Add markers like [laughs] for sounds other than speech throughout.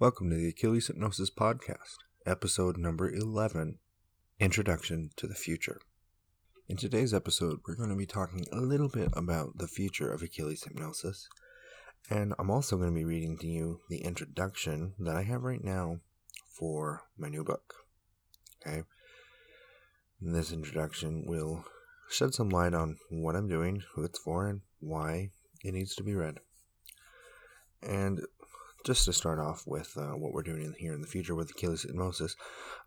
Welcome to the Achilles Hypnosis Podcast, episode number 11 Introduction to the Future. In today's episode, we're going to be talking a little bit about the future of Achilles Hypnosis, and I'm also going to be reading to you the introduction that I have right now for my new book. Okay? And this introduction will shed some light on what I'm doing, who it's for, and why it needs to be read. And just to start off with uh, what we're doing here in the future with Achilles Hypnosis,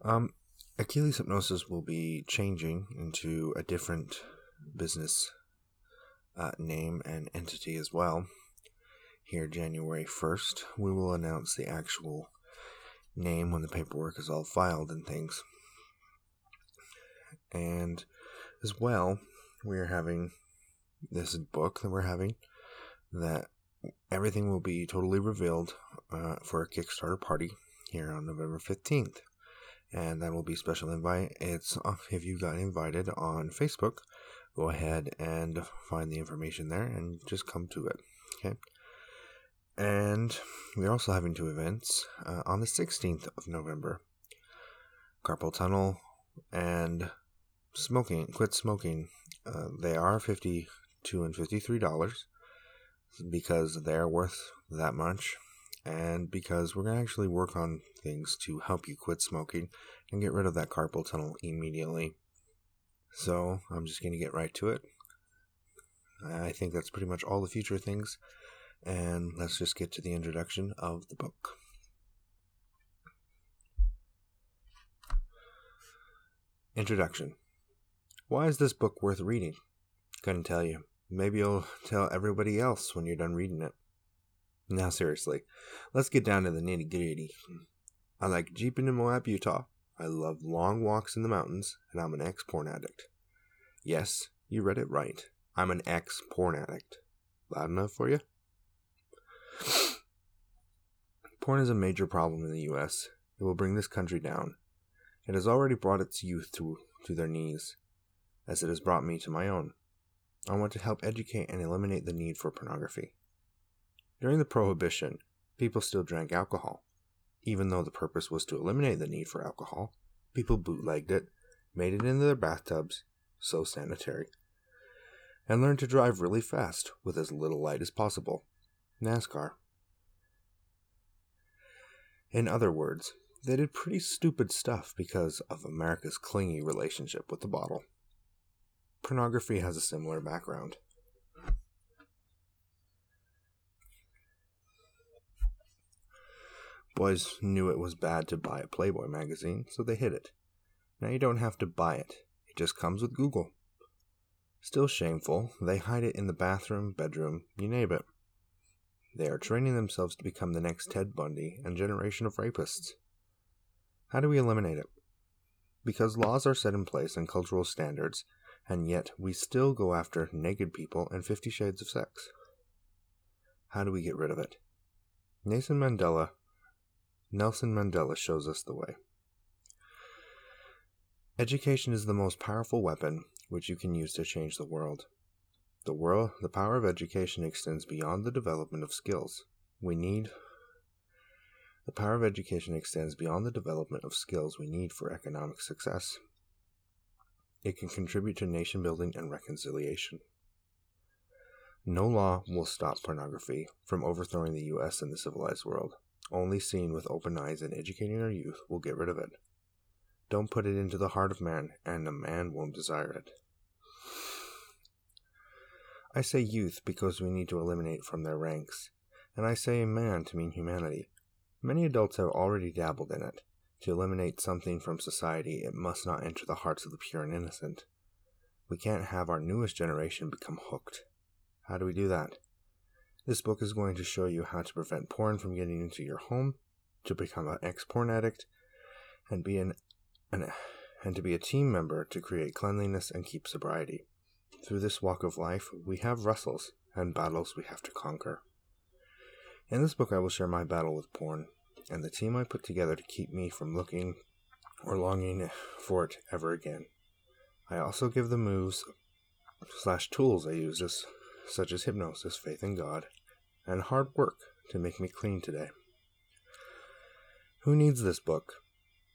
um, Achilles Hypnosis will be changing into a different business uh, name and entity as well. Here, January 1st, we will announce the actual name when the paperwork is all filed and things. And as well, we are having this book that we're having that everything will be totally revealed uh, for a Kickstarter party here on November 15th. And that will be special invite. It's uh, if you got invited on Facebook, go ahead and find the information there and just come to it. Okay. And we're also having two events uh, on the 16th of November Carpal Tunnel and smoking, quit smoking. Uh, they are 52 and $53 because they're worth that much and because we're going to actually work on things to help you quit smoking and get rid of that carpal tunnel immediately. So I'm just going to get right to it. I think that's pretty much all the future things, and let's just get to the introduction of the book. Introduction Why is this book worth reading? Couldn't tell you. Maybe you'll [laughs] tell everybody else when you're done reading it. Now, seriously, let's get down to the nitty gritty. I like jeeping in Moab, Utah. I love long walks in the mountains, and I'm an ex porn addict. Yes, you read it right. I'm an ex porn addict. Loud enough for you? [sighs] Porn is a major problem in the U.S. It will bring this country down. It has already brought its youth to, to their knees, as it has brought me to my own. I want to help educate and eliminate the need for pornography. During the Prohibition, people still drank alcohol. Even though the purpose was to eliminate the need for alcohol, people bootlegged it, made it into their bathtubs, so sanitary, and learned to drive really fast with as little light as possible. NASCAR. In other words, they did pretty stupid stuff because of America's clingy relationship with the bottle. Pornography has a similar background. Boys knew it was bad to buy a Playboy magazine, so they hid it. Now you don't have to buy it, it just comes with Google. Still shameful, they hide it in the bathroom, bedroom, you name it. They are training themselves to become the next Ted Bundy and generation of rapists. How do we eliminate it? Because laws are set in place and cultural standards and yet we still go after naked people and Fifty Shades of Sex. How do we get rid of it? Nelson Mandela Nelson Mandela shows us the way. Education is the most powerful weapon which you can use to change the world. The world the power of education extends beyond the development of skills. We need the power of education extends beyond the development of skills we need for economic success. It can contribute to nation building and reconciliation. No law will stop pornography from overthrowing the U.S. and the civilized world. Only seeing with open eyes and educating our youth will get rid of it. Don't put it into the heart of man, and a man won't desire it. I say youth because we need to eliminate from their ranks, and I say man to mean humanity. Many adults have already dabbled in it, to eliminate something from society, it must not enter the hearts of the pure and innocent. We can't have our newest generation become hooked. How do we do that? This book is going to show you how to prevent porn from getting into your home, to become an ex-porn addict, and be an, an and to be a team member to create cleanliness and keep sobriety. Through this walk of life, we have wrestles and battles we have to conquer. In this book, I will share my battle with porn, and the team I put together to keep me from looking or longing for it ever again. I also give the moves slash tools I use, such as hypnosis, faith in God, and hard work to make me clean today. Who needs this book?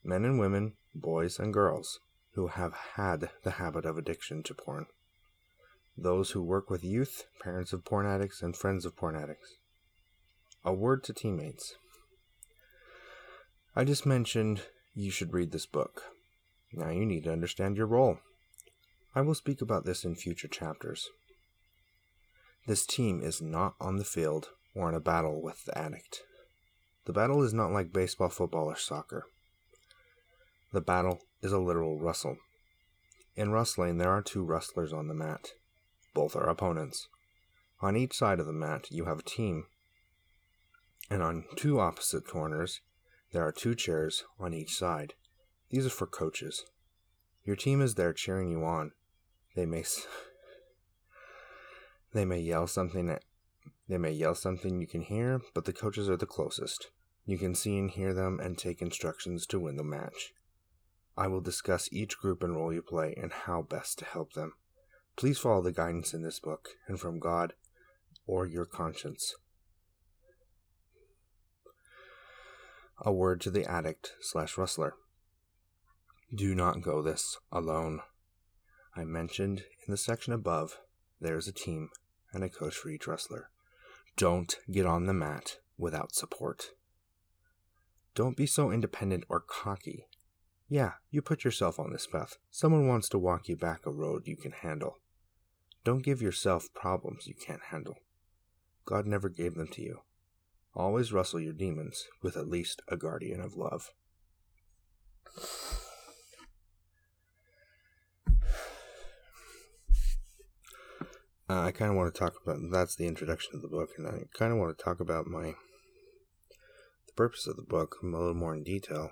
Men and women, boys and girls, who have had the habit of addiction to porn. Those who work with youth, parents of porn addicts, and friends of porn addicts. A word to teammates. I just mentioned you should read this book. Now you need to understand your role. I will speak about this in future chapters. This team is not on the field or in a battle with the addict. The battle is not like baseball, football, or soccer. The battle is a literal wrestle. In wrestling, there are two wrestlers on the mat. Both are opponents. On each side of the mat, you have a team. And on two opposite corners, there are two chairs on each side. These are for coaches. Your team is there cheering you on. They may they may yell something they may yell something you can hear, but the coaches are the closest. You can see and hear them and take instructions to win the match. I will discuss each group and role you play and how best to help them. Please follow the guidance in this book and from God or your conscience. A word to the addict slash rustler. Do not go this alone. I mentioned in the section above there is a team and a coach for each wrestler. Don't get on the mat without support. Don't be so independent or cocky. Yeah, you put yourself on this path. Someone wants to walk you back a road you can handle. Don't give yourself problems you can't handle. God never gave them to you. Always wrestle your demons with at least a guardian of love. Uh, I kind of want to talk about that's the introduction of the book, and I kind of want to talk about my the purpose of the book a little more in detail.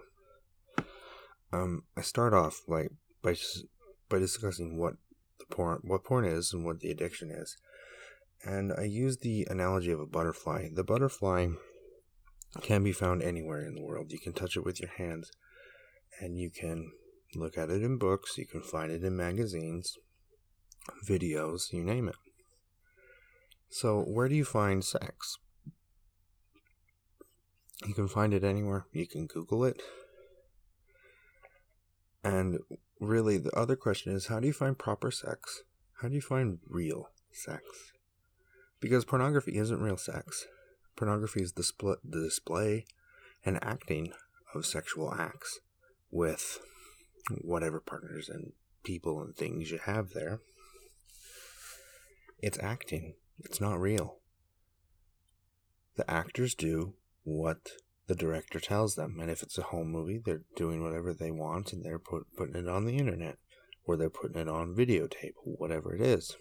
Um, I start off like by by discussing what the porn what porn is and what the addiction is, and I use the analogy of a butterfly. The butterfly can be found anywhere in the world. You can touch it with your hands, and you can look at it in books, you can find it in magazines, videos, you name it. So, where do you find sex? You can find it anywhere. You can Google it. And really, the other question is how do you find proper sex? How do you find real sex? Because pornography isn't real sex. Pornography is the, split, the display and acting of sexual acts with whatever partners and people and things you have there. It's acting, it's not real. The actors do what the director tells them, and if it's a home movie, they're doing whatever they want and they're put, putting it on the internet or they're putting it on videotape, whatever it is.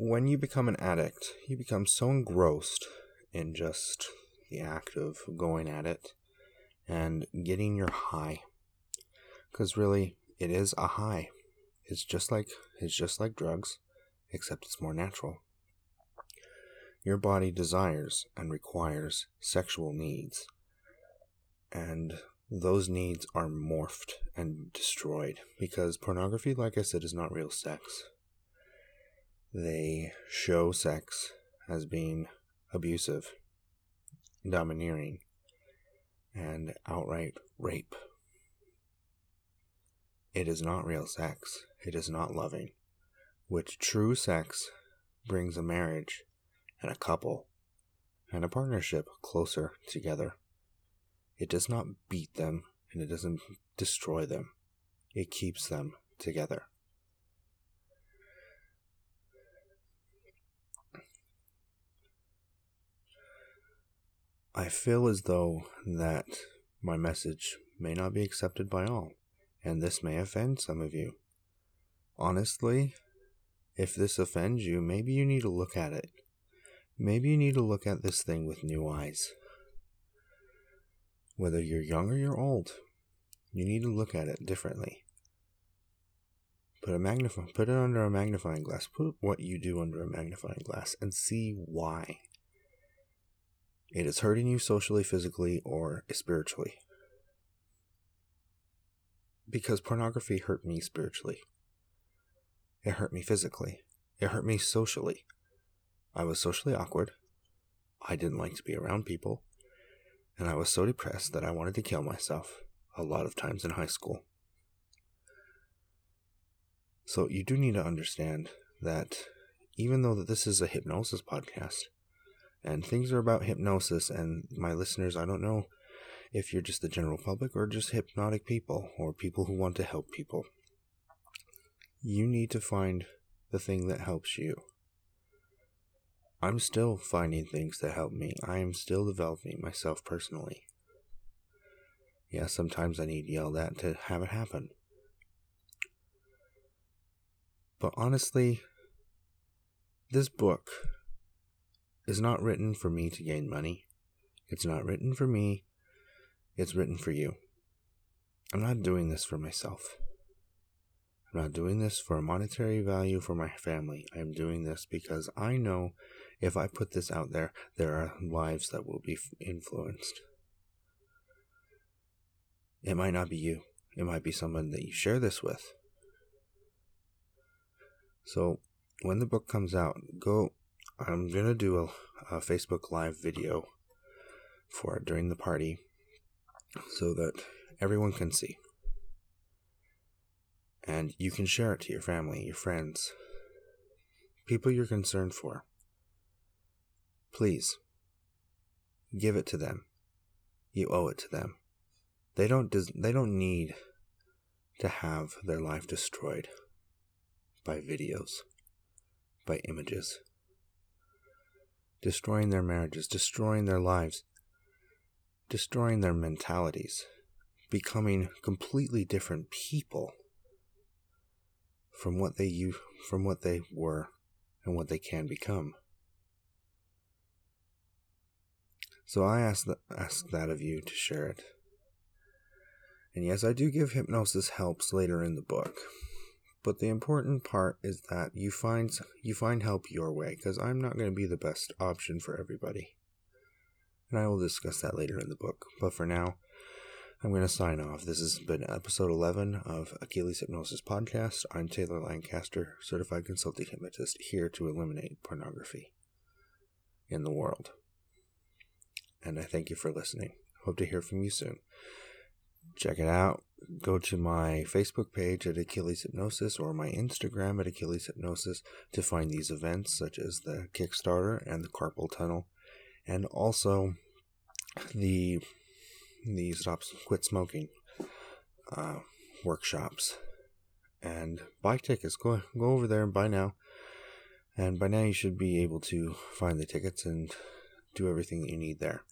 When you become an addict, you become so engrossed in just the act of going at it and getting your high. Because really, it is a high. It's just like it's just like drugs, except it's more natural. Your body desires and requires sexual needs, and those needs are morphed and destroyed because pornography, like I said, is not real sex they show sex as being abusive, domineering, and outright rape. It is not real sex. It is not loving. Which true sex brings a marriage and a couple and a partnership closer together. It does not beat them and it doesn't destroy them. It keeps them together. I feel as though that my message may not be accepted by all, and this may offend some of you. Honestly, if this offends you, maybe you need to look at it. Maybe you need to look at this thing with new eyes. Whether you're young or you're old, you need to look at it differently. Put a magnify put it under a magnifying glass. Put what you do under a magnifying glass and see why. It is hurting you socially, physically, or spiritually. Because pornography hurt me spiritually. It hurt me physically. It hurt me socially. I was socially awkward. I didn't like to be around people, and I was so depressed that I wanted to kill myself a lot of times in high school. So you do need to understand that even though that this is a hypnosis podcast and things are about hypnosis and my listeners, I don't know if you're just the general public or just hypnotic people or people who want to help people. You need to find the thing that helps you. I'm still finding things that help me. I am still developing myself personally. Yeah, sometimes I need yelled at to have it happen. But honestly, this book is not written for me to gain money. It's not written for me. It's written for you. I'm not doing this for myself. I'm not doing this for a monetary value for my family. I am doing this because I know if I put this out there, there are lives that will be influenced. It might not be you, it might be someone that you share this with. So when the book comes out, go. I'm gonna do a, a Facebook Live video for during the party, so that everyone can see, and you can share it to your family, your friends, people you're concerned for. Please give it to them. You owe it to them. They don't. Des- they don't need to have their life destroyed by videos, by images, destroying their marriages, destroying their lives, destroying their mentalities, becoming completely different people from what they from what they were and what they can become. So I ask ask that of you to share it. And yes, I do give hypnosis helps later in the book. But the important part is that you find you find help your way because I'm not going to be the best option for everybody. And I will discuss that later in the book. But for now, I'm going to sign off. This has been episode 11 of Achilles Hypnosis Podcast. I'm Taylor Lancaster, certified consulting hypnotist, here to eliminate pornography in the world. And I thank you for listening. Hope to hear from you soon. Check it out go to my Facebook page at Achilles Hypnosis or my Instagram at Achilles Hypnosis to find these events such as the Kickstarter and the Carpal Tunnel, and also the the Stop Quit Smoking uh, workshops. And buy tickets. Go go over there and buy now. And by now you should be able to find the tickets and do everything that you need there.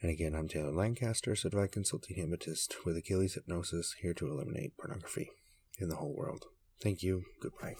And again, I'm Taylor Lancaster, certified consulting hypnotist with Achilles Hypnosis, here to eliminate pornography in the whole world. Thank you. Goodbye.